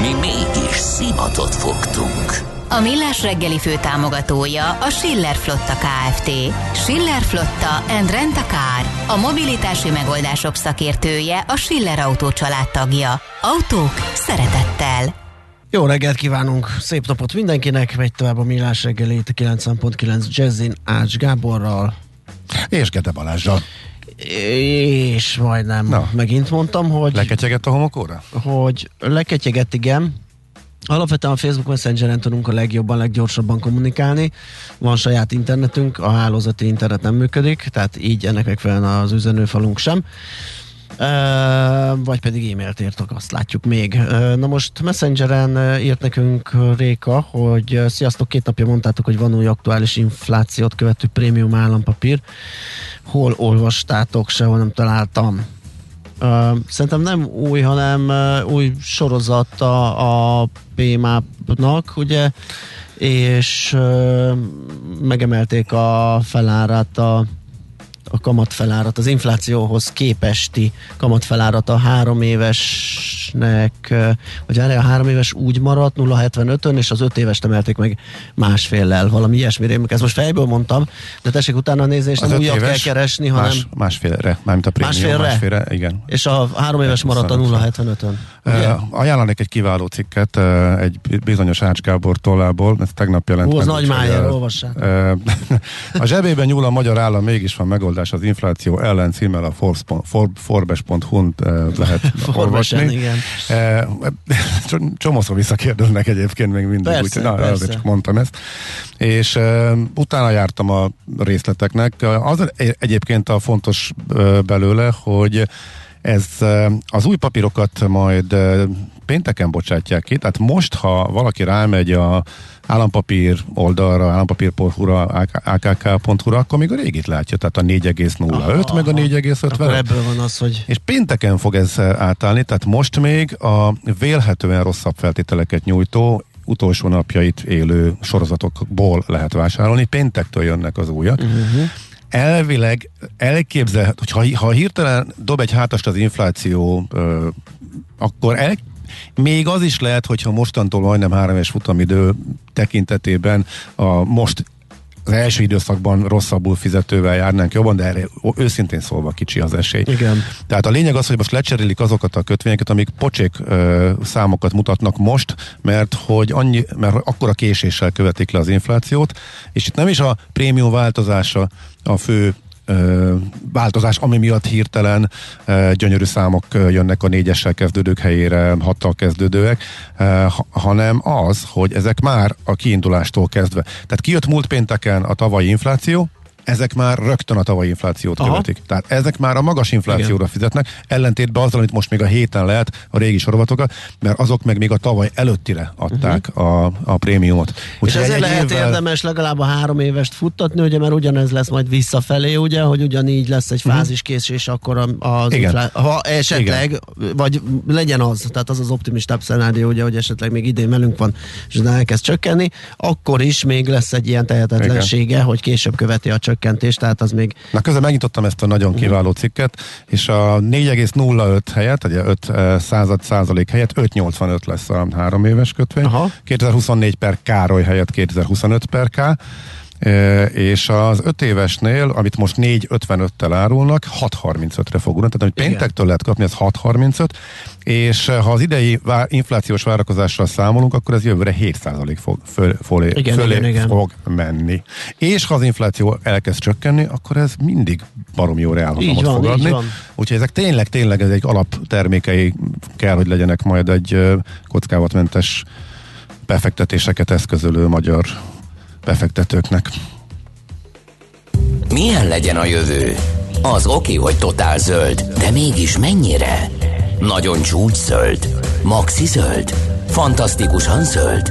Mi mégis szimatot fogtunk. A Millás reggeli fő támogatója a Schiller Flotta KFT. Schiller Flotta and Rent a Car. A mobilitási megoldások szakértője a Schiller Autó tagja. Autók szeretettel. Jó reggelt kívánunk, szép napot mindenkinek, megy tovább a Millás reggelét 90.9 Jazzin Ács Gáborral. És Gede Balázsral. És majdnem Na. megint mondtam, hogy... Leketyegett a homokóra? Hogy leketyegett, igen Alapvetően a Facebook Messenger-en tudunk a legjobban, leggyorsabban kommunikálni. Van saját internetünk, a hálózati internet nem működik, tehát így ennek megfelelően az üzenőfalunk sem. Vagy pedig e-mailt írtak, azt látjuk még. Na most Messengeren írt nekünk Réka, hogy sziasztok, két napja mondtátok, hogy van új aktuális inflációt követő prémium állampapír. Hol olvastátok, sehol nem találtam. Szerintem nem új, hanem új sorozat a, a PMAP-nak, ugye, és megemelték a felárat a a kamatfelárat, az inflációhoz képesti kamatfelárat a három évesnek, vagy a három éves úgy maradt 0,75-ön, és az öt éves emelték meg másféllel, valami ilyesmire. Ezt most fejből mondtam, de tessék utána nézni, és az nem újat kell keresni, hanem más, másfélre, mármint a prémium másfélre? másfélre, igen. És a három éves maradt a 0,75-ön. Uh, ajánlanék egy kiváló cikket uh, egy bizonyos Ács Gábor tollából, ez tegnap jelent Hú, az meg. nagy májer, olvassák. Uh, a zsebében nyúl a magyar állam, mégis van megoldás az infláció ellen címmel a forbes.hu-n lehet olvasni. igen. Csomószor visszakérdeznek egyébként még mindig, persze, úgy, na, persze. csak mondtam ezt. És utána jártam a részleteknek. Az egyébként a fontos belőle, hogy ez az új papírokat majd pénteken bocsátják ki, tehát most, ha valaki rámegy a állampapír oldalra, állampapír.hu-ra, akk.hu-ra, akkor még a régit látja, tehát a 4,05 meg a 4,50. Akkor ebből van az, hogy... És pénteken fog ez átállni, tehát most még a vélhetően rosszabb feltételeket nyújtó utolsó napjait élő sorozatokból lehet vásárolni. Péntektől jönnek az újak. Uh-huh elvileg elképzelhet, hogy ha, ha hirtelen dob egy hátast az infláció, ö, akkor el, még az is lehet, hogyha mostantól majdnem három éves futamidő tekintetében a most az első időszakban rosszabbul fizetővel járnánk jobban, de erre őszintén szólva kicsi az esély. Igen. Tehát a lényeg az, hogy most lecserélik azokat a kötvényeket, amik pocsék ö, számokat mutatnak most, mert hogy annyi, mert akkor a késéssel követik le az inflációt, és itt nem is a prémium változása a fő változás, ami miatt hirtelen gyönyörű számok jönnek a négyessel kezdődők helyére, hattal kezdődőek, hanem az, hogy ezek már a kiindulástól kezdve. Tehát kijött múlt pénteken a tavalyi infláció, ezek már rögtön a tavalyi inflációt Aha. követik. Tehát ezek már a magas inflációra Igen. fizetnek, ellentétben azzal, amit most még a héten lehet a régi sorozatokat, mert azok meg még a tavaly előttire adták uh-huh. a, a prémiumot. Úgy És ezért lehet évvel... érdemes legalább a három évest futtatni, ugye, mert ugyanez lesz majd visszafelé, ugye, hogy ugyanígy lesz egy uh-huh. fáziskésés, akkor az Igen. Inflá... ha esetleg, Igen. vagy legyen az, tehát az az optimistább szenárió, ugye, hogy esetleg még idén velünk van, és elkezd csökkenni, akkor is még lesz egy ilyen tehetetlensége, hogy később követi a csökkenést csökkentés, tehát az még... Na közben megnyitottam ezt a nagyon kiváló cikket, és a 4,05 helyet, ugye 5 eh, század százalék helyett 5,85 lesz a három éves kötvény. Aha. 2024 per Károly helyett 2025 per K és az 5 évesnél, amit most 4,55-tel árulnak, 6,35-re fog ugrani, tehát amit péntektől lehet kapni, az 6,35, és ha az idei vá- inflációs várakozással számolunk, akkor ez jövőre 7% fog, föl, fölé, igen, fölé igen, igen. fog menni. És ha az infláció elkezd csökkenni, akkor ez mindig barom jó reálhozamot fog adni. Úgyhogy ezek tényleg, tényleg ez egy alaptermékei kell, hogy legyenek majd egy kockávatmentes befektetéseket eszközölő magyar befektetőknek. Milyen legyen a jövő? Az oké, hogy totál zöld, de mégis mennyire? Nagyon csúcs zöld? Maxi zöld? Fantasztikusan zöld?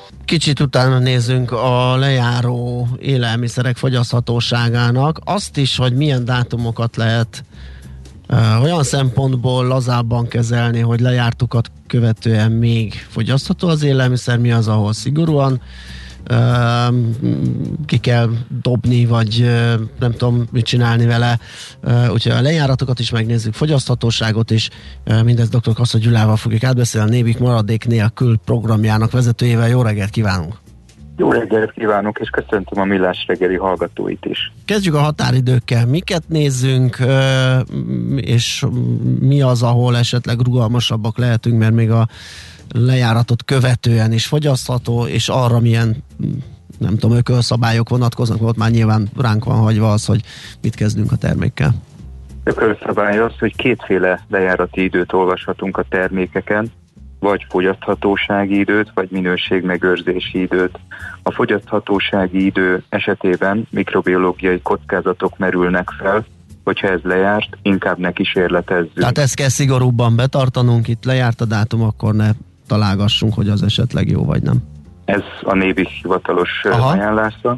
Kicsit utána nézzünk a lejáró élelmiszerek fogyaszthatóságának. Azt is, hogy milyen dátumokat lehet uh, olyan szempontból lazábban kezelni, hogy lejártukat követően még fogyasztható az élelmiszer, mi az, ahol szigorúan ki kell dobni, vagy nem tudom mit csinálni vele. Úgyhogy a lejáratokat is megnézzük, fogyaszthatóságot is, mindez dr. Kassa Gyulával fogjuk átbeszélni, a Névik maradék nélkül programjának vezetőjével. Jó reggelt kívánunk! Jó reggelt kívánok, és köszöntöm a Millás reggeli hallgatóit is. Kezdjük a határidőkkel. Miket nézzünk, és mi az, ahol esetleg rugalmasabbak lehetünk, mert még a lejáratot követően is fogyasztható, és arra milyen nem tudom, ökölszabályok vonatkoznak, ott már nyilván ránk van hagyva az, hogy mit kezdünk a termékkel. Ökölszabály az, hogy kétféle lejárati időt olvashatunk a termékeken, vagy fogyaszthatósági időt, vagy minőségmegőrzési időt. A fogyaszthatósági idő esetében mikrobiológiai kockázatok merülnek fel, hogyha ez lejárt, inkább ne kísérletezzünk. Tehát ezt kell szigorúbban betartanunk, itt lejárt a dátum, akkor ne találgassunk, hogy az esetleg jó vagy nem. Ez a névi hivatalos Aha. ajánlása.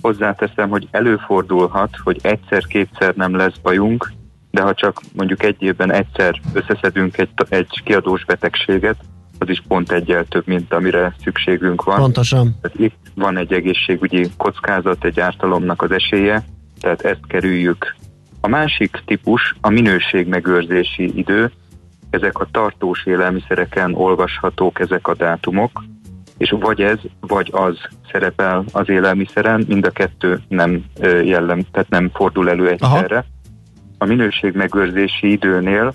Hozzáteszem, hogy előfordulhat, hogy egyszer-kétszer nem lesz bajunk, de ha csak mondjuk egy évben egyszer összeszedünk egy, egy kiadós betegséget, az is pont egyel több, mint amire szükségünk van. Pontosan. Tehát itt van egy egészségügyi kockázat, egy ártalomnak az esélye, tehát ezt kerüljük. A másik típus a minőségmegőrzési idő, ezek a tartós élelmiszereken olvashatók ezek a dátumok, és vagy ez, vagy az szerepel az élelmiszeren, mind a kettő nem jellem, tehát nem fordul elő egyszerre. Aha. A minőségmegőrzési időnél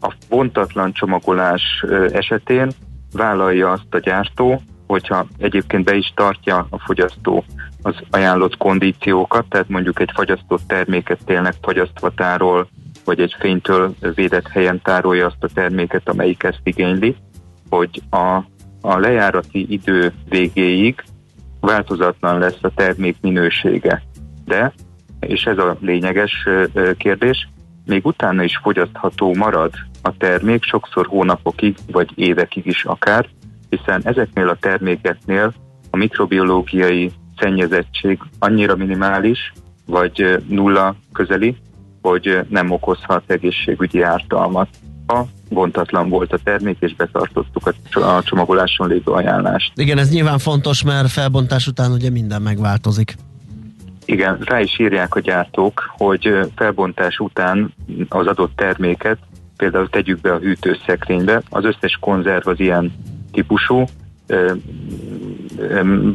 a bontatlan csomagolás esetén vállalja azt a gyártó, hogyha egyébként be is tartja a fogyasztó az ajánlott kondíciókat, tehát mondjuk egy fagyasztott terméket tényleg fagyasztva tárol, vagy egy fénytől védett helyen tárolja azt a terméket, amelyik ezt igényli, hogy a, a lejárati idő végéig változatlan lesz a termék minősége. De, és ez a lényeges kérdés, még utána is fogyasztható marad a termék, sokszor hónapokig, vagy évekig is akár, hiszen ezeknél a termékeknél a mikrobiológiai szennyezettség annyira minimális, vagy nulla közeli, hogy nem okozhat egészségügyi ártalmat. Ha bontatlan volt a termék, és betartottuk a csomagoláson lévő ajánlást. Igen, ez nyilván fontos, mert felbontás után ugye minden megváltozik. Igen, rá is írják a gyártók, hogy felbontás után az adott terméket például tegyük be a hűtőszekrénybe, az összes konzerv az ilyen típusú,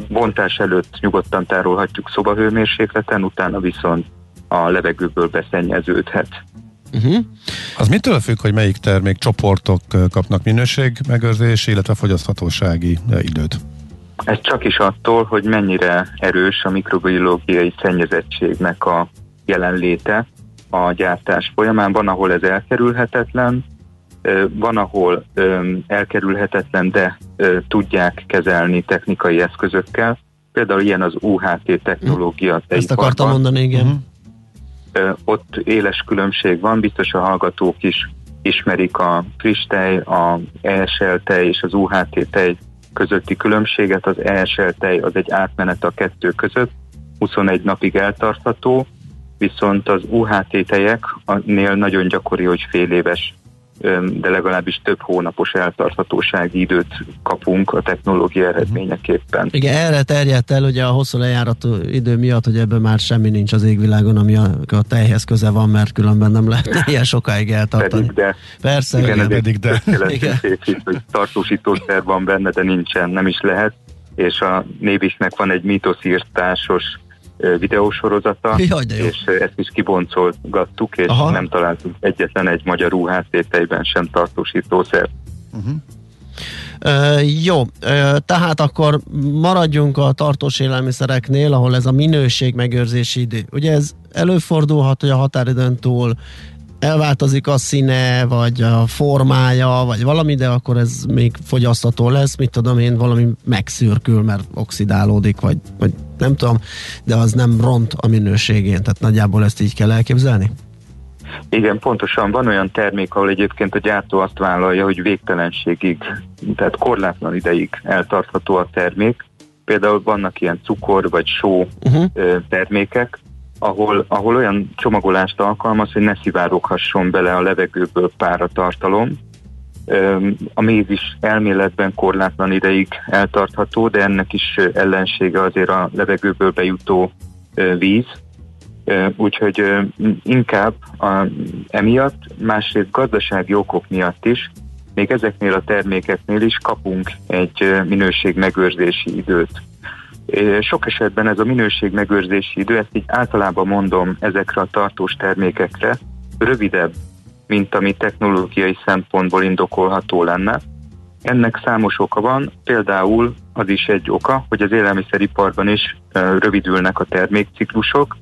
bontás előtt nyugodtan tárolhatjuk szobahőmérsékleten, utána viszont a levegőből beszennyeződhet. Uh-huh. Az mitől függ, hogy melyik termék csoportok kapnak minőségmegőrzési, illetve fogyaszthatósági időt? Ez csak is attól, hogy mennyire erős a mikrobiológiai szennyezettségnek a jelenléte a gyártás folyamán. Van, ahol ez elkerülhetetlen, van, ahol elkerülhetetlen, de tudják kezelni technikai eszközökkel. Például ilyen az UHT technológia. Ezt akartam mondani, igen. Uh-huh ott éles különbség van, biztos a hallgatók is ismerik a friss tej, a ESL tej és az UHT tej közötti különbséget. Az ESL az egy átmenet a kettő között, 21 napig eltartható, viszont az UHT tejeknél nagyon gyakori, hogy fél éves de legalábbis több hónapos eltarthatósági időt kapunk a technológia eredményeképpen. Igen, erre terjedt el ugye a hosszú lejáratú idő miatt, hogy ebben már semmi nincs az égvilágon, ami a, a tejhez köze van, mert különben nem lehet ilyen sokáig eltartani. Pedig de. Persze, igen, igen pedig de. Igen. hogy tartósítószer van benne, de nincsen, nem is lehet és a Névisnek van egy mítoszírtásos videósorozata, Jaj, és ezt is kiboncolgattuk, és Aha. nem találtunk egyetlen egy magyar UHT-tejben sem tartósítószer. Uh-huh. Uh, jó, uh, tehát akkor maradjunk a tartós élelmiszereknél, ahol ez a minőség megőrzési idő. Ugye ez előfordulhat, hogy a határidőn túl elváltozik a színe, vagy a formája, vagy valami, de akkor ez még fogyasztható lesz, mit tudom én, valami megszürkül, mert oxidálódik, vagy, vagy nem tudom, de az nem ront a minőségén, tehát nagyjából ezt így kell elképzelni? Igen, pontosan. Van olyan termék, ahol egyébként a gyártó azt vállalja, hogy végtelenségig, tehát korlátlan ideig eltartható a termék. Például vannak ilyen cukor vagy só uh-huh. termékek, ahol, ahol olyan csomagolást alkalmaz, hogy ne szivároghasson bele a levegőből páratartalom. A méz is elméletben korlátlan ideig eltartható, de ennek is ellensége azért a levegőből bejutó víz, úgyhogy inkább a, emiatt, másrészt gazdasági okok miatt is, még ezeknél a termékeknél is kapunk egy minőségmegőrzési időt. Sok esetben ez a minőségmegőrzési idő, ezt így általában mondom ezekre a tartós termékekre, rövidebb, mint ami technológiai szempontból indokolható lenne. Ennek számos oka van, például az is egy oka, hogy az élelmiszeriparban is rövidülnek a termékciklusok,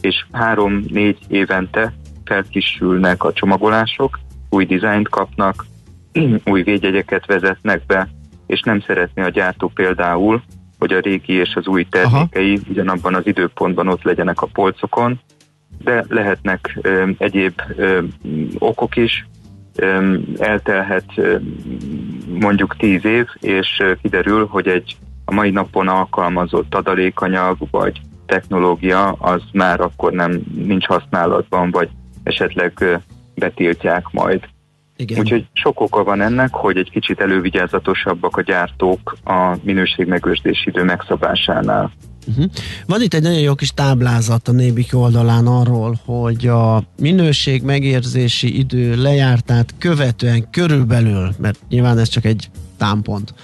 és három-négy évente felkisülnek a csomagolások, új dizájnt kapnak, új védjegyeket vezetnek be, és nem szeretné a gyártó például, hogy a régi és az új termékei Aha. ugyanabban az időpontban ott legyenek a polcokon, de lehetnek ö, egyéb ö, okok is, ö, eltelhet ö, mondjuk tíz év, és ö, kiderül, hogy egy a mai napon alkalmazott adalékanyag vagy technológia az már akkor nem nincs használatban, vagy esetleg betiltják majd. Igen. Úgyhogy sok oka van ennek, hogy egy kicsit elővigyázatosabbak a gyártók a minőségmegőrzési idő megszabásánál. Uh-huh. Van itt egy nagyon jó kis táblázat a Nébik oldalán arról, hogy a minőség megérzési idő lejártát követően körülbelül, mert nyilván ez csak egy támpont,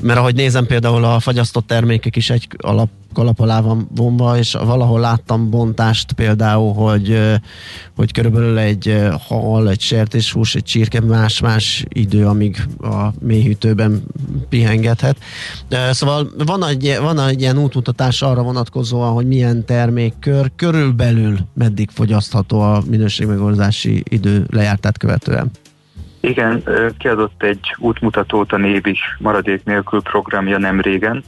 mert ahogy nézem például a fagyasztott termékek is egy alap kalap alá van vonva, és valahol láttam bontást például, hogy, hogy körülbelül egy hal, egy sertéshús, egy csirke más-más idő, amíg a mélyhűtőben pihengethet. Szóval van egy, van egy ilyen útmutatás arra vonatkozóan, hogy milyen termékkör körülbelül meddig fogyasztható a minőségmegoldási idő lejártát követően. Igen, kiadott egy útmutatót a név is maradék nélkül programja nem régen,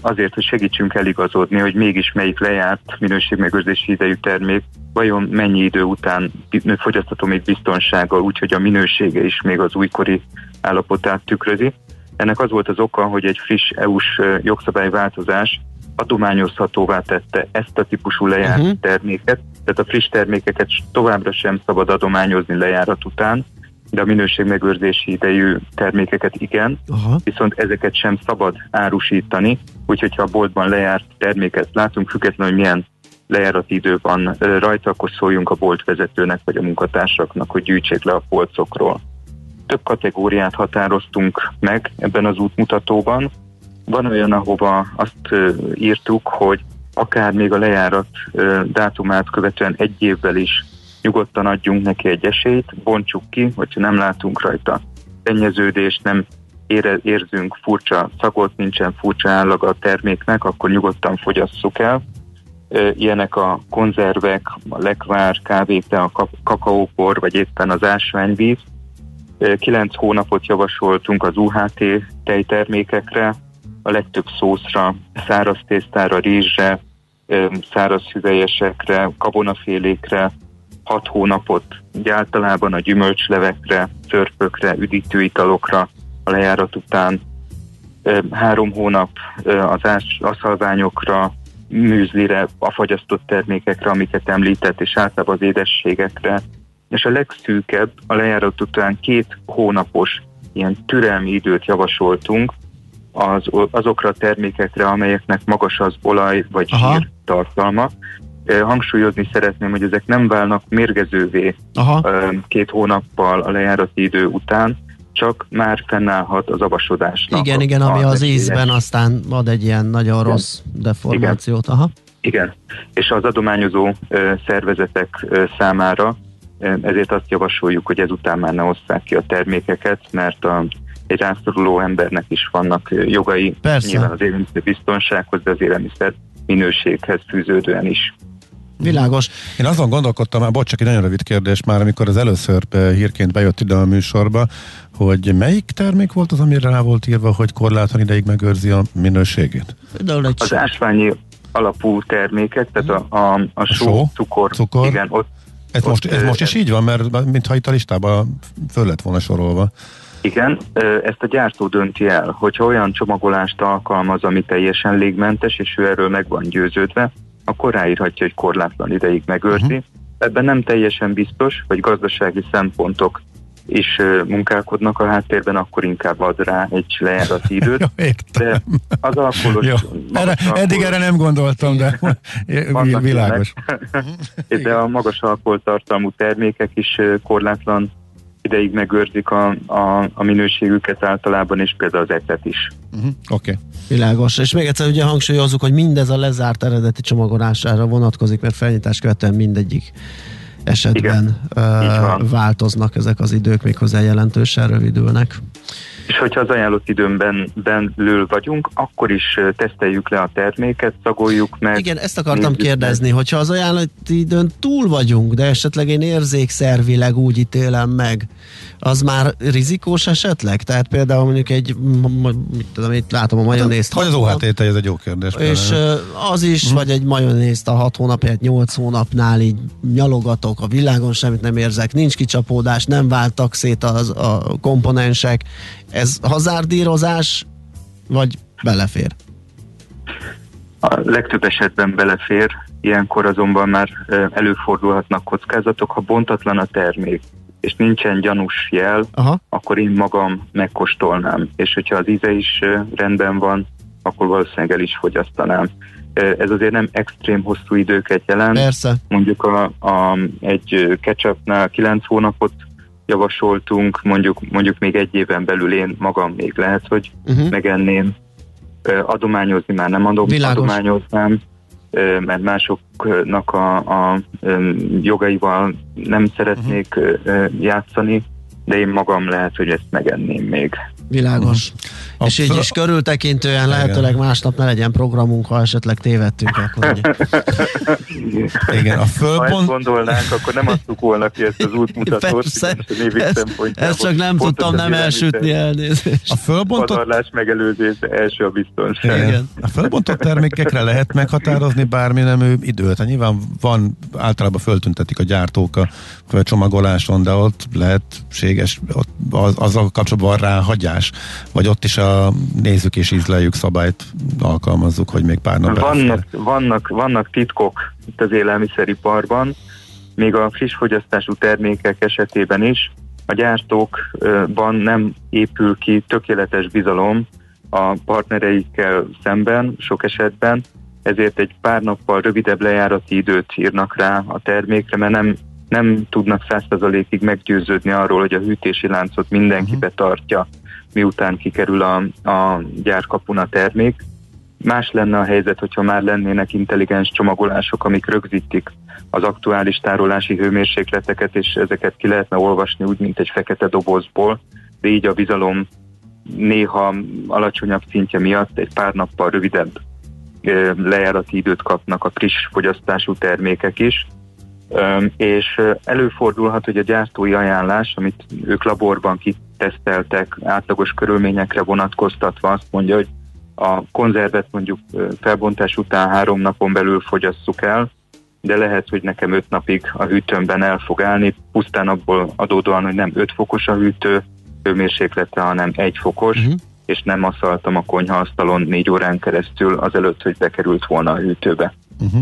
azért, hogy segítsünk eligazodni, hogy mégis melyik lejárt minőségmegőrzési idejű termék, vajon mennyi idő után fogyasztható még biztonsággal, úgyhogy a minősége is még az újkori állapotát tükrözi. Ennek az volt az oka, hogy egy friss EU-s jogszabályváltozás adományozhatóvá tette ezt a típusú lejárt uh-huh. terméket, tehát a friss termékeket továbbra sem szabad adományozni lejárat után, de a minőségmegőrzési idejű termékeket igen, Aha. viszont ezeket sem szabad árusítani, úgyhogy ha a boltban lejárt terméket látunk, függetlenül, hogy milyen lejárati idő van rajta, akkor szóljunk a boltvezetőnek vagy a munkatársaknak, hogy gyűjtsék le a polcokról. Több kategóriát határoztunk meg ebben az útmutatóban. Van olyan, ahova azt írtuk, hogy akár még a lejárat dátumát követően egy évvel is nyugodtan adjunk neki egy esélyt, bontsuk ki, hogyha nem látunk rajta szennyeződést, nem ére, érzünk furcsa szagot, nincsen furcsa állag a terméknek, akkor nyugodtan fogyasszuk el. Ilyenek a konzervek, a lekvár, kávéte, a kakaópor, vagy éppen az ásványvíz. Kilenc hónapot javasoltunk az UHT tejtermékekre, a legtöbb szószra, száraz tésztára, rizsre, száraz hüvelyesekre, kabonafélékre, hat hónapot ugye általában a gyümölcslevekre, szörpökre, üdítőitalokra a lejárat után, három hónap az aszalványokra, műzlire, a fagyasztott termékekre, amiket említett, és általában az édességekre, és a legszűkebb, a lejárat után két hónapos ilyen türelmi időt javasoltunk az, azokra a termékekre, amelyeknek magas az olaj vagy zsír tartalma, hangsúlyozni szeretném, hogy ezek nem válnak mérgezővé Aha. két hónappal a lejárati idő után, csak már fennállhat az avasodásnak. Igen, igen, ami az ízben aztán ad egy ilyen nagyon igen. rossz deformációt. Aha. Igen, és az adományozó szervezetek számára ezért azt javasoljuk, hogy ezután már ne osszák ki a termékeket, mert a, egy rászoruló embernek is vannak jogai, Persze. nyilván az élelmiszer biztonsághoz, de az élelmiszer minőséghez fűződően is. Világos. Én azon gondolkodtam, már bocs, csak egy nagyon rövid kérdés már, amikor az először hírként bejött ide a műsorba, hogy melyik termék volt az, amire rá volt írva, hogy korlátlan ideig megőrzi a minőségét? Az ásványi alapú termékek, tehát a, a, a, a só, só, cukor, cukor, igen, ott ez, ott, most, ez most is így van, mert mintha itt a listában föl lett volna sorolva. Igen, ezt a gyártó dönti el, hogyha olyan csomagolást alkalmaz, ami teljesen légmentes, és ő erről meg van győződve, akkor ráírhatja, hogy korlátlan ideig megőrzi. Uh-huh. Ebben nem teljesen biztos, hogy gazdasági szempontok is munkálkodnak a háttérben, akkor inkább ad rá egy lejárati időt. Jó, de az alkoholos... Jó. Erre, alkohol, eddig erre nem gondoltam, de világos. de a magas alkoholtartalmú termékek is korlátlan ideig megőrzik a, a, a minőségüket általában, és például az etet is. Uh-huh. Oké. Okay. Világos. És még egyszer ugye hangsúlyozzuk, hogy mindez a lezárt eredeti csomagolására vonatkozik, mert felnyitás követően mindegyik esetben uh, változnak ezek az idők, méghozzá jelentősen rövidülnek. És hogyha az ajánlott időmben belül vagyunk, akkor is teszteljük le a terméket, szagoljuk meg. Igen, ezt akartam kérdezni, meg. hogyha az ajánlott időn túl vagyunk, de esetleg én érzékszervileg úgy ítélem meg, az már rizikós esetleg? Tehát például mondjuk egy, mit tudom, itt látom a majonézt. Vagy az OHT ez egy jó kérdés. És például. az is, hm. vagy egy majonézt a 6 hónap, egy 8 hónapnál így nyalogatok, a világon semmit nem érzek, nincs kicsapódás, nem váltak szét az, a komponensek. Ez hazárdírozás, vagy belefér? A legtöbb esetben belefér, ilyenkor azonban már előfordulhatnak kockázatok, ha bontatlan a termék és nincsen gyanús jel, Aha. akkor én magam megkóstolnám. És hogyha az íze is rendben van, akkor valószínűleg el is fogyasztanám. Ez azért nem extrém hosszú időket jelent. Persze. Mondjuk a, a, egy ketchupnál 9 hónapot javasoltunk, mondjuk, mondjuk még egy éven belül én magam még lehet, hogy uh-huh. megenném. Adományozni már nem adom, Világos. adományoznám mert másoknak a, a jogaival nem szeretnék uh-huh. játszani, de én magam lehet, hogy ezt megenném még. Világos. Uh-huh. És így is körültekintően lehetőleg másnap ne legyen programunk, ha esetleg tévedtünk. Akkor ugye. Igen, a fölpont... Ha ezt gondolnánk, akkor nem adtuk volna ki ezt az útmutatót. Persze, ezt, ezt csak nem tudtam nem elsütni elnézést. A fölbontott... Pazarlás megelőzés első a biztonság. Igen. A fölbontott termékekre lehet meghatározni bármi nemű időt. Hát nyilván van, általában föltüntetik a gyártók a csomagoláson, de ott lehetséges, ott az, azzal kapcsolatban van hagyás, vagy ott is a nézzük és ízleljük szabályt alkalmazzuk, hogy még pár nap vannak, vannak, vannak titkok itt az élelmiszeriparban, még a friss fogyasztású termékek esetében is, a gyártókban nem épül ki tökéletes bizalom a partnereikkel szemben sok esetben, ezért egy pár nappal rövidebb lejárati időt írnak rá a termékre, mert nem nem tudnak százszerzalékig meggyőződni arról, hogy a hűtési láncot mindenki uh-huh. betartja, miután kikerül a, a gyárkapun a termék. Más lenne a helyzet, hogyha már lennének intelligens csomagolások, amik rögzítik az aktuális tárolási hőmérsékleteket, és ezeket ki lehetne olvasni úgy, mint egy fekete dobozból, de így a bizalom néha alacsonyabb szintje miatt egy pár nappal rövidebb lejárati időt kapnak a friss fogyasztású termékek is, és előfordulhat, hogy a gyártói ajánlás, amit ők laborban kiteszteltek, átlagos körülményekre vonatkoztatva azt mondja, hogy a konzervet mondjuk felbontás után három napon belül fogyasszuk el, de lehet, hogy nekem öt napig a hűtőmben el fog állni, pusztán abból adódóan, hogy nem öt fokos a hűtő hőmérséklete, hanem egy fokos, uh-huh. és nem aszaltam a konyhaasztalon négy órán keresztül azelőtt, hogy bekerült volna a hűtőbe. Uh-huh.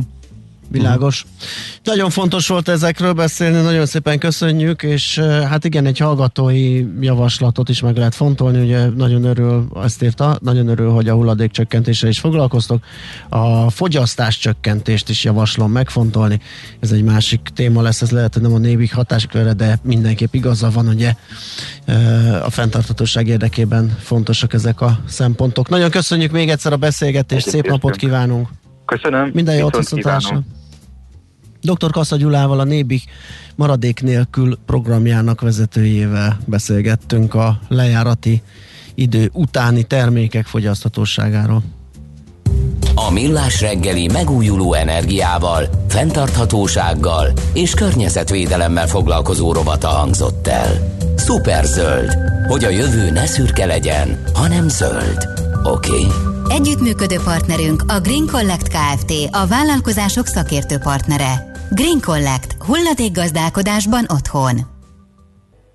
Világos. Uh-huh. Nagyon fontos volt ezekről beszélni, nagyon szépen köszönjük, és hát igen, egy hallgatói javaslatot is meg lehet fontolni, ugye nagyon örül, ezt írta, nagyon örül, hogy a hulladék csökkentéssel is foglalkoztok. A fogyasztás csökkentést is javaslom megfontolni. Ez egy másik téma lesz, ez lehet, hogy nem a névig hatáskörre, de mindenképp igaza van, ugye a fenntartatóság érdekében fontosak ezek a szempontok. Nagyon köszönjük még egyszer a beszélgetést, szép napot kívánunk! Köszönöm. Minden jót, viszontlátásra. Dr. Kassa Gyulával, a Nébik maradék nélkül programjának vezetőjével beszélgettünk a lejárati idő utáni termékek fogyaszthatóságáról. A Millás reggeli megújuló energiával, fenntarthatósággal és környezetvédelemmel foglalkozó rovata hangzott el. Superzöld, hogy a jövő ne szürke legyen, hanem zöld. Oké? Okay? Együttműködő partnerünk a Green Collect Kft. a vállalkozások szakértő partnere. Green Collect. gazdálkodásban otthon.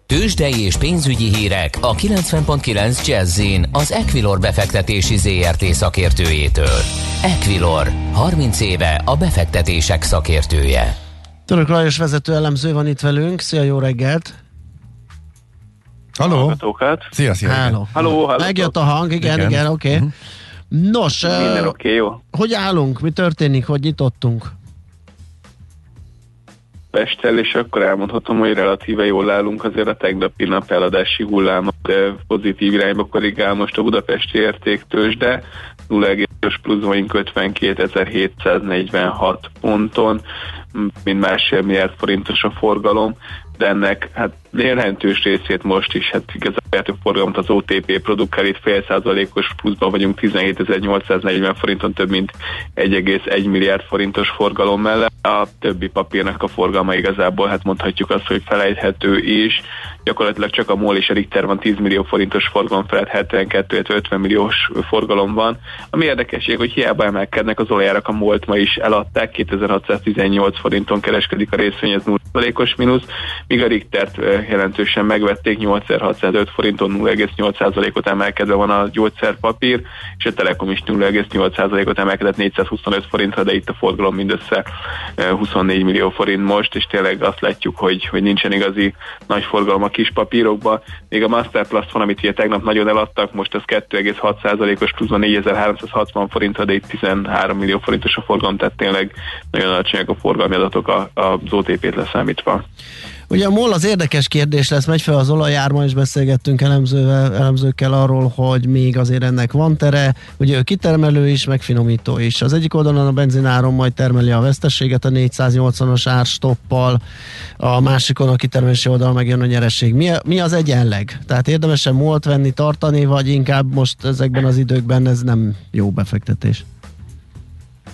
Tőzsdei és pénzügyi hírek a 90.9 jazz az Equilor befektetési ZRT szakértőjétől. Equilor, 30 éve a befektetések szakértője. Török Lajos vezető elemző van itt velünk. Szia, jó reggelt! Halló! Szia, szia! Halló. Halló, halló. Megjött a hang, igen, igen, igen oké. Okay. Uh-huh. Nos, Minden uh, oké, okay, jó. Hogy állunk? Mi történik? Hogy nyitottunk? Pesttel, és akkor elmondhatom, hogy relatíve jól állunk, azért a tegnapi nap eladási hullám de pozitív irányba korrigál most a budapesti értéktős, de 0,5 pluszvaink 52.746 ponton, mint másfél milliárd forintos a forgalom, de ennek hát jelentős részét most is, hát igazából forgalmat az OTP produkál, itt fél százalékos pluszban vagyunk 17.840 forinton, több mint 1,1 milliárd forintos forgalom mellett. A többi papírnak a forgalma igazából, hát mondhatjuk azt, hogy felejthető is. Gyakorlatilag csak a MOL és a Richter van 10 millió forintos forgalom felett 72, 50 milliós forgalom van. Ami érdekesség, hogy hiába emelkednek az olajárak, a MOL-t ma is eladták, 2618 forinton kereskedik a részvény, ez 0%-os mínusz, míg a Richtert jelentősen megvették, 8605 forinton 0,8%-ot emelkedve van a gyógyszerpapír, és a Telekom is 0,8%-ot emelkedett 425 forintra, de itt a forgalom mindössze 24 millió forint most, és tényleg azt látjuk, hogy, hogy nincsen igazi nagy forgalom a kis papírokba. Még a Masterplus van, amit ugye tegnap nagyon eladtak, most az 2,6%-os pluszban 4360 forintra, de itt 13 millió forintos a forgalom, tehát tényleg nagyon alacsonyak a forgalmi adatok az OTP-t leszámítva. Ugye a MOL az érdekes kérdés lesz, megy fel az olajárma, és beszélgettünk elemzővel, elemzőkkel arról, hogy még azért ennek van tere. Ugye ő kitermelő is, meg finomító is. Az egyik oldalon a benzináron majd termeli a veszteséget a 480-as árstoppal, a másikon a kitermelési oldalon megjön a nyereség. Mi, mi az egyenleg? Tehát érdemesen MOL-t venni, tartani, vagy inkább most ezekben az időkben ez nem jó befektetés?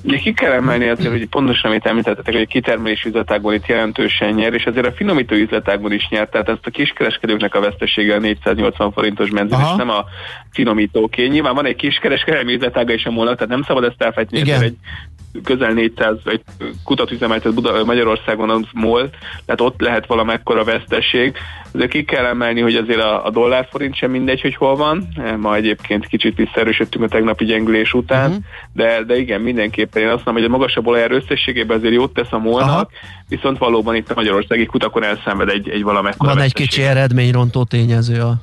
Ugye ki kell emelni azért, hogy pontosan, amit említettetek, hogy a kitermelés üzletágban itt jelentősen nyer, és azért a finomító üzletágban is nyert, tehát ezt a kiskereskedőknek a vesztesége a 480 forintos benzin, és nem a finomítóké. Nyilván van egy kiskereskedelmi üzletága is a molnak, tehát nem szabad ezt elfejteni, egy közel 400 egy kutatüzemeltet Magyarországon az MOL, tehát ott lehet valamekkora veszteség. Azért ki kell emelni, hogy azért a, a dollárforint sem mindegy, hogy hol van. Ma egyébként kicsit visszaerősödtünk a tegnapi gyengülés után, uh-huh. de, de igen, mindenképpen én azt mondom, hogy a magasabb olajár összességében azért jót tesz a molnak, viszont valóban itt a magyarországi kutakon elszenved egy, egy valamekkora Van egy kicsi eredményrontó tényező a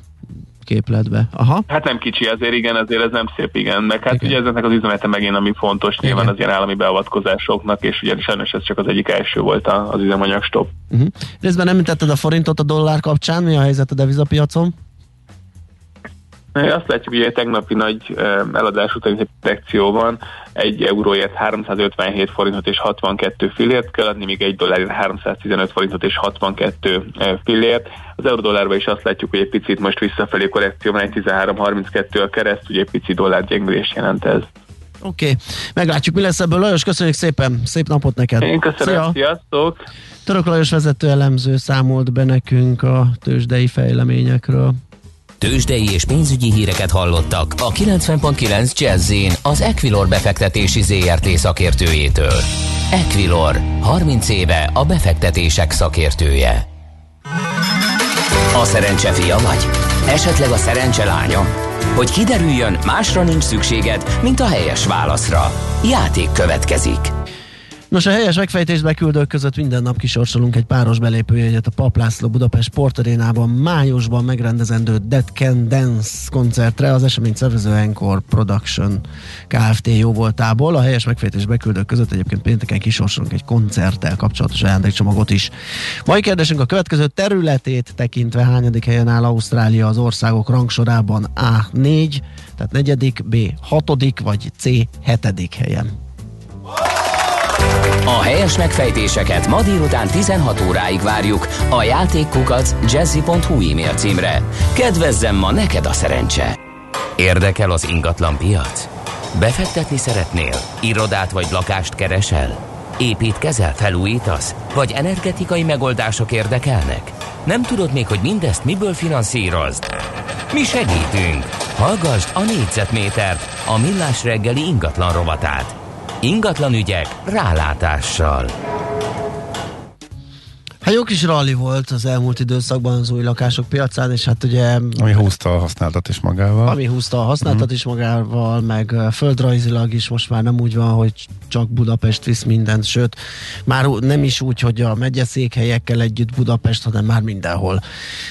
képletbe. Aha. Hát nem kicsi, azért igen, azért ez nem szép, igen. Meg hát igen. ugye ezeknek az üzenete megint, ami fontos, igen. nyilván az ilyen állami beavatkozásoknak, és ugye sajnos ez csak az egyik első volt az üzemanyag stop. Uh-huh. Részben nem említetted a forintot a dollár kapcsán, mi a helyzet a devizapiacon? Azt látjuk, hogy egy tegnapi nagy eladás után egy protekció van, egy euróért 357 forintot és 62 fillért kell adni, míg egy dollárért 315 forintot és 62 fillért. Az euró-dollárban is azt látjuk, hogy egy picit most visszafelé korrekció van, egy 13-32 a kereszt, ugye egy pici dollár gyengülés jelent ez. Oké, okay. meglátjuk, mi lesz ebből. Lajos, köszönjük szépen, szép napot neked! Én köszönöm, Szia. sziasztok! Török Lajos vezető elemző számolt be nekünk a tőzsdei fejleményekről. Tőzsdei és pénzügyi híreket hallottak a 90.9 jazz az Equilor befektetési ZRT szakértőjétől. Equilor, 30 éve a befektetések szakértője. A szerencse fia vagy? Esetleg a szerencse lánya? Hogy kiderüljön, másra nincs szükséged, mint a helyes válaszra. Játék következik. Nos, a helyes megfejtés beküldők között minden nap kisorsolunk egy páros belépőjegyet a Paplászló Budapest Sportarénában májusban megrendezendő Dead Can Dance koncertre az esemény szervező Encore Production Kft. jó voltából. A helyes megfejtés beküldők között egyébként pénteken kisorsolunk egy koncerttel kapcsolatos ajándékcsomagot is. Mai kérdésünk a következő területét tekintve hányadik helyen áll Ausztrália az országok rangsorában A4, tehát negyedik, B hatodik, vagy C hetedik helyen. A helyes megfejtéseket ma délután 16 óráig várjuk a játékkukac jazzy.hu e-mail címre. Kedvezzem ma neked a szerencse! Érdekel az ingatlan piac? Befektetni szeretnél? Irodát vagy lakást keresel? Építkezel, felújítasz? Vagy energetikai megoldások érdekelnek? Nem tudod még, hogy mindezt miből finanszírozd? Mi segítünk! Hallgassd a négyzetmétert, a millás reggeli ingatlan rovatát. Ingatlan ügyek rálátással. Hát jó kis rally volt az elmúlt időszakban az új lakások piacán, és hát ugye... Ami húzta a használtat is magával. Ami húzta a használtat mm. is magával, meg földrajzilag is most már nem úgy van, hogy csak Budapest visz mindent, sőt, már nem is úgy, hogy a megyeszékhelyekkel együtt Budapest, hanem már mindenhol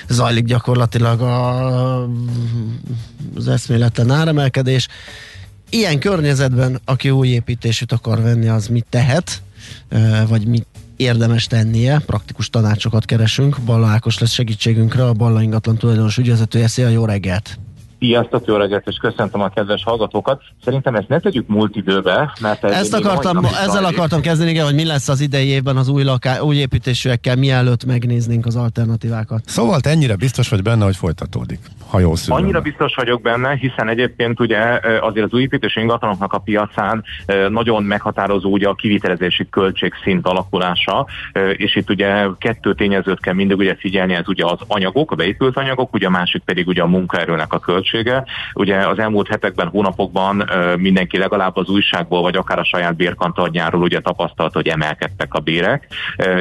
zajlik gyakorlatilag a, az eszméleten áremelkedés. Ilyen környezetben, aki új építésűt akar venni, az mit tehet? vagy mit érdemes tennie, praktikus tanácsokat keresünk. Balla Ákos lesz segítségünkre, a Balla ingatlan tulajdonos ügyvezetője. Szia, jó reggelt! Sziasztok, jó reggelt, és köszöntöm a kedves hallgatókat. Szerintem ezt ne tegyük múlt időbe, mert ez ezt akartam, ezzel akartam kezdeni, igen, hogy mi lesz az idei évben az új, laká, új építésűekkel, mielőtt megnéznénk az alternatívákat. Szóval te ennyire biztos vagy benne, hogy folytatódik, ha jól szülöm. Annyira biztos vagyok benne, hiszen egyébként ugye azért az új építési ingatlanoknak a piacán nagyon meghatározó ugye a kivitelezési költségszint alakulása, és itt ugye kettő tényezőt kell mindig ugye figyelni, ez ugye az anyagok, a beépült anyagok, ugye a másik pedig ugye a munkaerőnek a költség költsége. Ugye az elmúlt hetekben, hónapokban mindenki legalább az újságból, vagy akár a saját bérkantarnyáról ugye tapasztalt, hogy emelkedtek a bérek,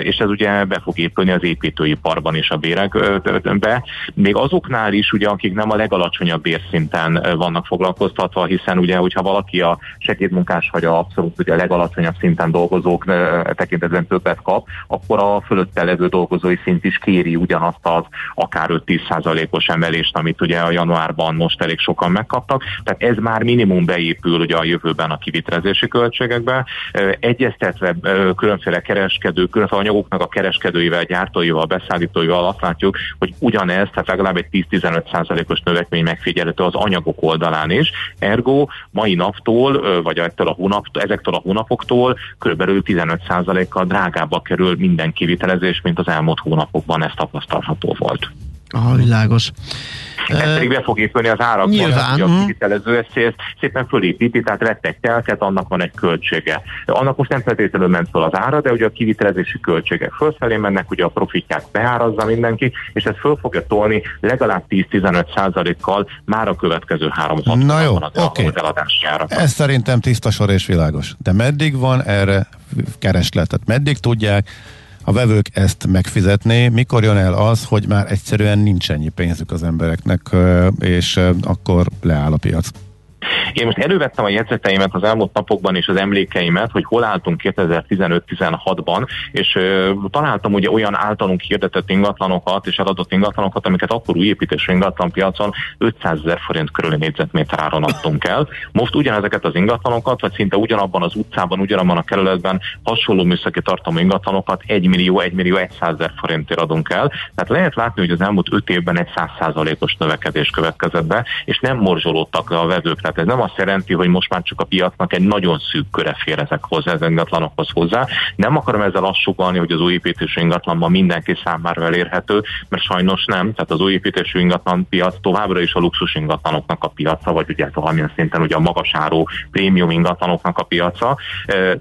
és ez ugye be fog épülni az építőiparban is a bérekbe. Még azoknál is, ugye, akik nem a legalacsonyabb bérszinten vannak foglalkoztatva, hiszen ugye, hogyha valaki a segédmunkás vagy a abszolút ugye a legalacsonyabb szinten dolgozók tekintetben többet kap, akkor a fölötte levő dolgozói szint is kéri ugyanazt az akár 5-10%-os emelést, amit ugye a januárban most elég sokan megkaptak, tehát ez már minimum beépül ugye a jövőben a kivitelezési költségekbe. Egyeztetve különféle kereskedő, különféle anyagoknak a kereskedőivel, gyártóival, beszállítóival azt látjuk, hogy ugyanez, tehát legalább egy 10-15%-os növekmény megfigyelhető az anyagok oldalán is. Ergo mai naptól, vagy ettől a hónap, ezektől a hónapoktól körülbelül 15%-kal drágábbá kerül minden kivitelezés, mint az elmúlt hónapokban ez tapasztalható volt. Aha, világos. Ez pedig be fog épülni az árak. Nyilván. A mhm. kivitelező ezt szépen fölépíti, tehát vett egy telket, annak van egy költsége. Annak most nem feltétlenül ment fel az ára, de ugye a kivitelezési költségek fölfelé mennek, ugye a profitját beárazza mindenki, és ez föl fogja tolni legalább 10-15 százalékkal már a következő három Na jó, oké. Okay. Ez szerintem tiszta sor és világos. De meddig van erre keresletet? Meddig tudják a vevők ezt megfizetni, mikor jön el az, hogy már egyszerűen nincs ennyi pénzük az embereknek, és akkor leáll a piac? Én most elővettem a jegyzeteimet az elmúlt napokban és az emlékeimet, hogy hol álltunk 2015-16-ban, és ö, találtam ugye olyan általunk hirdetett ingatlanokat és eladott ingatlanokat, amiket akkor új építésű ingatlanpiacon 500 ezer forint körüli négyzetméter áron adtunk el. Most ugyanezeket az ingatlanokat, vagy szinte ugyanabban az utcában, ugyanabban a kerületben hasonló műszaki tartalmú ingatlanokat 1 millió, 1 millió 100 ezer forintért adunk el. Tehát lehet látni, hogy az elmúlt 5 évben egy 100%-os növekedés következett be, és nem morzsolódtak le a vevők. Tehát ez nem azt jelenti, hogy most már csak a piacnak egy nagyon szűk köre fér ezekhoz, az ingatlanokhoz hozzá. Nem akarom ezzel azt sugalni, hogy az új építésű ingatlanban mindenki számára elérhető, mert sajnos nem. Tehát az új építésű ingatlan piac továbbra is a luxus ingatlanoknak a piaca, vagy ugye valamilyen szinten ugye a magas áru prémium ingatlanoknak a piaca,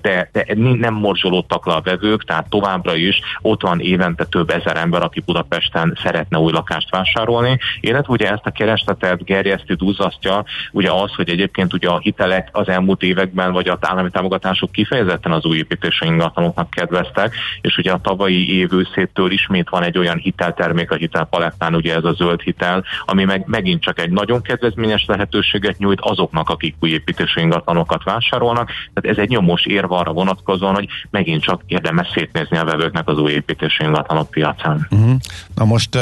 de, de nem morzsolódtak le a vevők, tehát továbbra is ott van évente több ezer ember, aki Budapesten szeretne új lakást vásárolni, illetve ugye ezt a keresletet gerjesztő duzzasztja, ugye az, hogy egyébként ugye a hitelek az elmúlt években, vagy az állami támogatások kifejezetten az új építési ingatlanoknak kedveztek, és ugye a tavalyi év őszétől ismét van egy olyan hiteltermék a hitelpalettán, ugye ez a zöld hitel, ami meg megint csak egy nagyon kedvezményes lehetőséget nyújt azoknak, akik új építési ingatlanokat vásárolnak. Tehát ez egy nyomós érv arra vonatkozóan, hogy megint csak érdemes szétnézni a vevőknek az új építési ingatlanok piacán. Uh-huh. Na most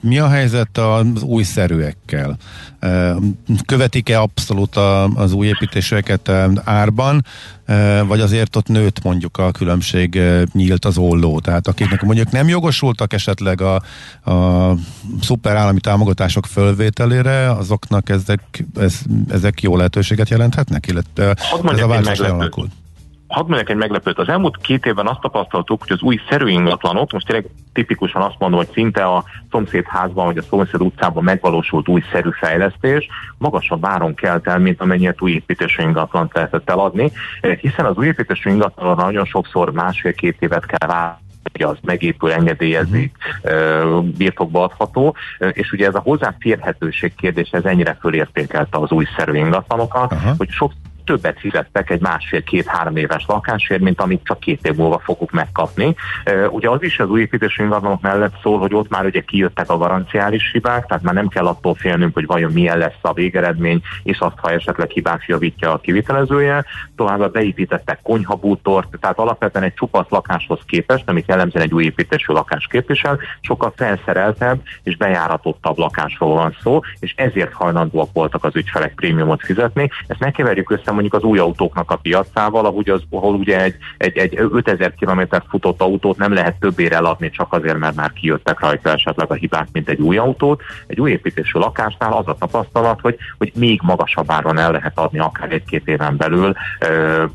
mi a helyzet az újszerűekkel? Követik-e abszolút a, az új építéseket árban, vagy azért ott nőtt mondjuk a különbség nyílt az olló. Tehát akiknek mondjuk nem jogosultak esetleg a, a szuper állami támogatások fölvételére, azoknak ezek, ez, ezek jó lehetőséget jelenthetnek, illetve ez a változás alakult hadd mondjak egy meglepőt. Az elmúlt két évben azt tapasztaltuk, hogy az új szerű ingatlanok, most tényleg tipikusan azt mondom, hogy szinte a szomszédházban vagy a szomszéd utcában megvalósult új szerű fejlesztés magasabb áron kelt el, mint amennyit új építésű ingatlant lehetett eladni, hiszen az új építésű ingatlanra nagyon sokszor másfél-két évet kell várni hogy az megépül, engedélyezik, uh-huh. birtokba adható, és ugye ez a hozzáférhetőség kérdése, ez ennyire fölértékelte az újszerű ingatlanokat, uh-huh. hogy sok többet fizettek egy másfél-két-három éves lakásért, mint amit csak két év múlva fogok megkapni. Ugye az is az új építési ingatlanok mellett szól, hogy ott már ugye kijöttek a garanciális hibák, tehát már nem kell attól félnünk, hogy vajon milyen lesz a végeredmény, és azt, ha esetleg hibák javítja a kivitelezője. Továbbá beépítettek konyhabútort, tehát alapvetően egy csupasz lakáshoz képest, amit jellemzően egy új építésű lakás képvisel, sokkal felszereltebb és bejáratottabb lakásról van szó, és ezért hajlandóak voltak az ügyfelek prémiumot fizetni. Ezt ne keverjük össze mondjuk az új autóknak a piacával, ahogy az, ahol ugye egy, egy, egy 5000 km futott autót nem lehet többére eladni csak azért, mert már kijöttek rajta esetleg a hibák, mint egy új autót. Egy új építésű lakásnál az a tapasztalat, hogy, hogy még magasabb áron el lehet adni akár egy-két éven belül,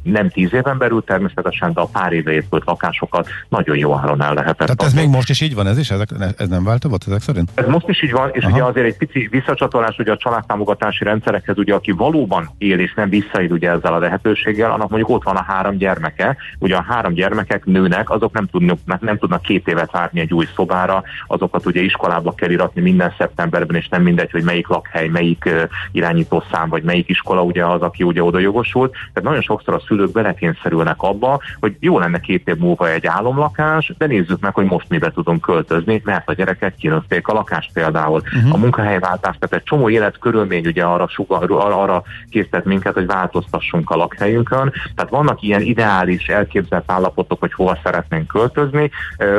nem tíz éven belül természetesen, de a pár éve épült lakásokat nagyon jó áron el lehet. Tehát ez még most is így van, ez is? Ezek, ez nem változott ezek szerint? Ez most is így van, és Aha. ugye azért egy pici visszacsatolás ugye a családtámogatási rendszerekhez, ugye aki valóban él és nem visszaél ugye ezzel a lehetőséggel, annak mondjuk ott van a három gyermeke, ugye a három gyermekek nőnek, azok nem tudnak, nem tudnak két évet várni egy új szobára, azokat ugye iskolába kell iratni minden szeptemberben, és nem mindegy, hogy melyik lakhely, melyik uh, irányítószám, vagy melyik iskola ugye az, aki ugye oda jogosult. Tehát nagyon sokszor a szülők belekényszerülnek abba, hogy jó lenne két év múlva egy álomlakás, de nézzük meg, hogy most mibe tudunk költözni, mert a gyerekek kinőtték a lakást például. Uh-huh. A munkahelyváltás, tehát egy csomó életkörülmény ugye arra, sugar, arra, készített minket, hogy változ változtassunk a lakhelyünkön. Tehát vannak ilyen ideális, elképzelt állapotok, hogy hova szeretnénk költözni,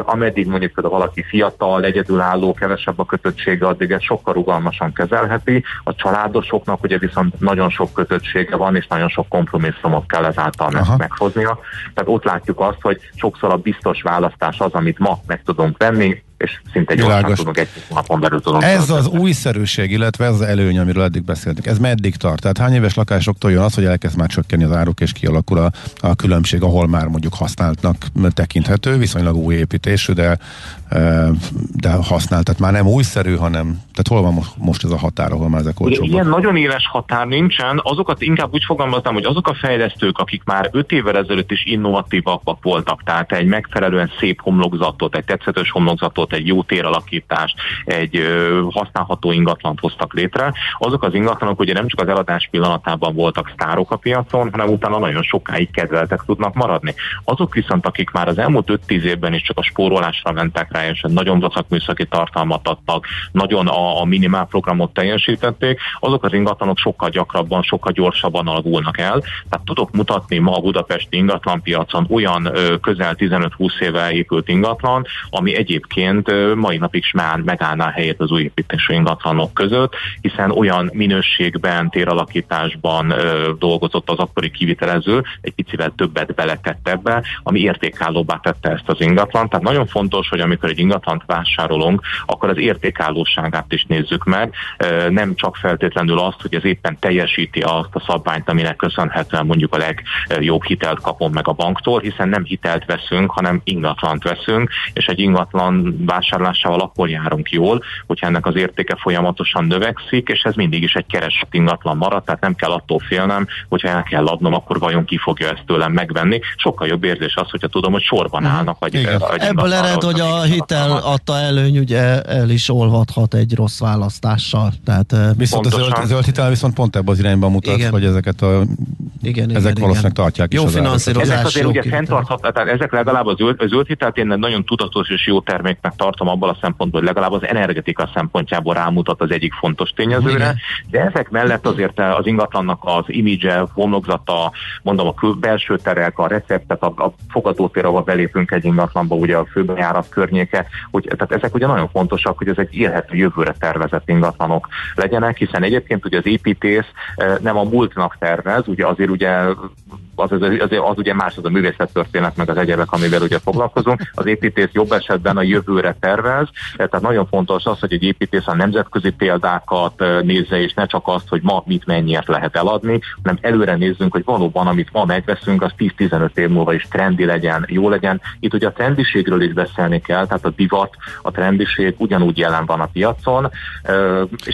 ameddig mondjuk például valaki fiatal, egyedülálló, kevesebb a kötöttsége, addig ezt sokkal rugalmasan kezelheti. A családosoknak ugye viszont nagyon sok kötöttsége van, és nagyon sok kompromisszumot kell ezáltal Aha. meghoznia. Tehát ott látjuk azt, hogy sokszor a biztos választás az, amit ma meg tudunk venni, és szinte gyorsan tudunk egy napon belül tudunk. Ez az újszerűség, illetve ez az előny, amiről eddig beszéltünk. Ez meddig tart? Tehát hány éves lakásoktól jön az, hogy elkezd már csökkenni az áruk, és kialakul a, a különbség, ahol már mondjuk használtnak tekinthető, viszonylag új építésű, de, de használt. Tehát már nem újszerű, hanem tehát hol van most ez a határ, ahol már ezek olcsóbbak? Ilyen nagyon éles határ nincsen. Azokat inkább úgy fogalmaztam, hogy azok a fejlesztők, akik már 5 évvel ezelőtt is innovatívak voltak, tehát egy megfelelően szép homlokzatot, egy tetszetős homlokzatot, egy jó téralakítást, egy használható ingatlant hoztak létre. Azok az ingatlanok ugye nem csak az eladás pillanatában voltak sztárok a piacon, hanem utána nagyon sokáig kedveltek tudnak maradni. Azok viszont, akik már az elmúlt 5-10 évben is csak a spórolásra mentek rá, és nagyon vacak műszaki tartalmat adtak, nagyon a, a minimál programot teljesítették, azok az ingatlanok sokkal gyakrabban, sokkal gyorsabban alagulnak el. Tehát tudok mutatni ma a budapesti ingatlanpiacon olyan ö, közel 15-20 éve épült ingatlan, ami egyébként egyébként mai napig is már megállná helyét az új építésű ingatlanok között, hiszen olyan minőségben, téralakításban dolgozott az akkori kivitelező, egy picivel többet beletett ebbe, ami értékállóbbá tette ezt az ingatlan. Tehát nagyon fontos, hogy amikor egy ingatlant vásárolunk, akkor az értékállóságát is nézzük meg, nem csak feltétlenül azt, hogy ez éppen teljesíti azt a szabványt, aminek köszönhetően mondjuk a legjobb hitelt kapom meg a banktól, hiszen nem hitelt veszünk, hanem ingatlant veszünk, és egy ingatlan vásárlásával akkor járunk jól, hogyha ennek az értéke folyamatosan növekszik, és ez mindig is egy keresett ingatlan marad, tehát nem kell attól félnem, hogyha el kell adnom, akkor vajon ki fogja ezt tőlem megvenni. Sokkal jobb érzés az, hogyha tudom, hogy sorban mhm. állnak. Vagy, vagy Ebből ered, hogy a hitel adta előny ugye el is olvadhat egy rossz választással. Tehát, viszont a zöld, zöld hitel viszont pont ebben az irányban mutat, igen. hogy ezeket a igen, ezek igen, valószínűleg igen. tartják jó is finanszírozás. Ezek azért ugye fenntarthat, tehát ezek legalább a zöld, a zöld hitelt én nagyon tudatos és jó terméknek tartom abban a szempontból, hogy legalább az energetika szempontjából rámutat az egyik fontos tényezőre, de ezek mellett azért az ingatlannak az imidzse, homlokzata, mondom a belső terek, a receptet, a, a fogadótér, ahol belépünk egy ingatlanba, ugye a főbejárat környéke, hogy, tehát ezek ugye nagyon fontosak, hogy ezek élhető jövőre tervezett ingatlanok legyenek, hiszen egyébként ugye az építész eh, nem a múltnak tervez, ugye azért ugye az, az, az, az ugye más, az a művészettörténet, meg az egyebek, amivel ugye foglalkozunk. Az építész jobb esetben a jövőre tervez, tehát nagyon fontos az, hogy egy építész a nemzetközi példákat nézze, és ne csak azt, hogy ma mit mennyiért lehet eladni, hanem előre nézzünk, hogy valóban, amit ma megveszünk, az 10-15 év múlva is trendi legyen, jó legyen. Itt ugye a trendiségről is beszélni kell, tehát a divat, a trendiség ugyanúgy jelen van a piacon.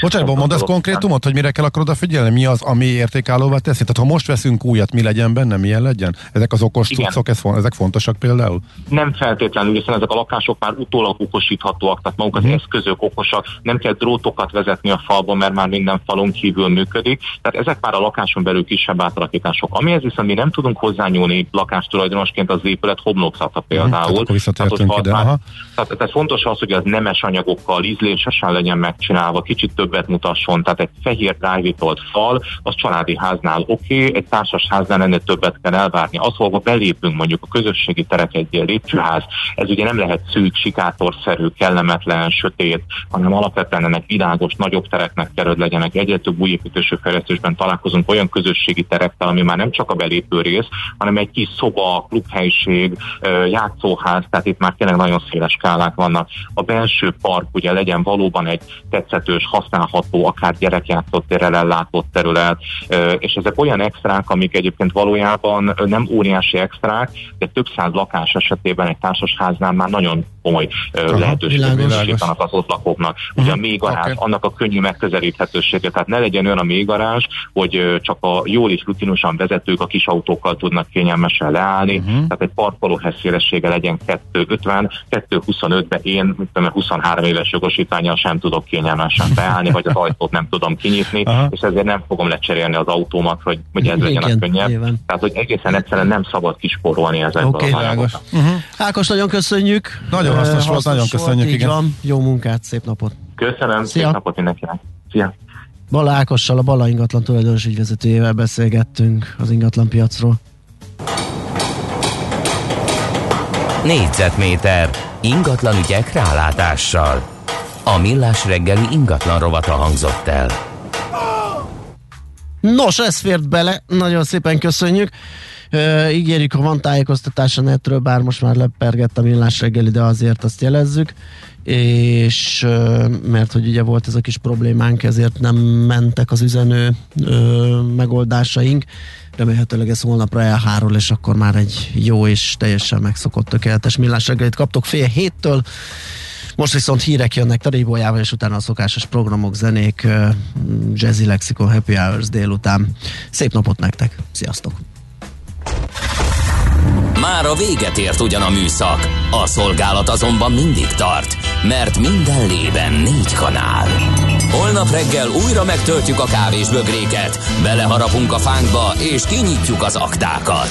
Bocsánat, mondasz konkrétumot, hogy mire kell akkor odafigyelni? Mi az, ami értékállóvá teszi? Tehát ha most veszünk újat, mi legyen benne, milyen legyen? Ezek az okos cuccok, ez, ezek fontosak például? Nem feltétlenül, hiszen ezek a lakások már utólag okosíthatóak, tehát maguk az hmm. eszközök okosak, nem kell drótokat vezetni a falba, mert már minden falon kívül működik. Tehát ezek már a lakáson belül kisebb átalakítások. Amihez viszont mi nem tudunk hozzányúlni lakástulajdonosként az épület homlokzata például. Hmm, tehát, tehát, ide, már, tehát, tehát fontos az, hogy az nemes anyagokkal ízlésesen legyen megcsinálva, kicsit többet mutasson, tehát egy fehér drájvitolt fal, az családi háznál oké, okay, egy társas háznál ennél többet kell elvárni. Az, hol belépünk mondjuk a közösségi terek egy lépcsőház, ez ugye nem lehet szűk, sikátorszerű, kellemetlen, sötét, hanem alapvetően ennek világos, nagyobb tereknek kell, hogy legyenek. Egyre több új építősű fejlesztésben találkozunk olyan közösségi terekkel, ami már nem csak a belépő rész, hanem egy kis szoba, klubhelység, játszóház, tehát itt már tényleg nagyon széles skálák vannak. A belső park ugye legyen valóban egy tetszetős, használható, akár gyerekjátszótérrel ellátott terület, és ezek olyan extrák, amik egyébként valójában nem óriási extrák, de több száz lakás esetében egy társasháznál már nagyon komoly lehetőségek biztosítanak az ott lakóknak. Ugye a mhm. mélygarázs, okay. annak a könnyű megközelíthetősége, tehát ne legyen olyan a mélygarázs, hogy csak a jól és rutinosan vezetők a kis autókkal tudnak kényelmesen leállni, uh-huh. tehát egy parkoló szélessége legyen 250, 225-ben én, tudom, 23 éves jogosítványjal sem tudok kényelmesen beállni, vagy az ajtót nem tudom kinyitni, uh-huh. és ezért nem fogom lecserélni az autómat, hogy, hogy ez legyen a könnyebb. Tehát, hogy egészen egyszerűen nem szabad kisporolni ezekből okay, az uh-huh. Ákos, nagyon köszönjük. Nagyon hasznos volt, nagyon köszönjük. Volt, igen. Van. Jó munkát, szép napot. Köszönöm, Szia. szép napot mindenkinek. Szia. Bala Ákossal, a Bala ingatlan tulajdonos ügyvezetőjével beszélgettünk az ingatlan piacról. Négyzetméter ingatlan ügyek rálátással. A millás reggeli ingatlan rovata hangzott el. Nos, ez fért bele, nagyon szépen köszönjük. Uh, ígérjük, ha van tájékoztatás a netről, bár most már lepergett a millás reggeli, de azért azt jelezzük és mert hogy ugye volt ez a kis problémánk, ezért nem mentek az üzenő ö, megoldásaink. Remélhetőleg ez holnapra elhárul, és akkor már egy jó és teljesen megszokott tökéletes millás reggelit kaptok fél héttől. Most viszont hírek jönnek Taribójával, és utána a szokásos programok, zenék, Jazzy Lexicon, Happy Hours délután. Szép napot nektek, sziasztok! Már a véget ért ugyan a műszak, a szolgálat azonban mindig tart, mert minden lében négy kanál. Holnap reggel újra megtöltjük a kávés bögréket, beleharapunk a fánkba és kinyitjuk az aktákat.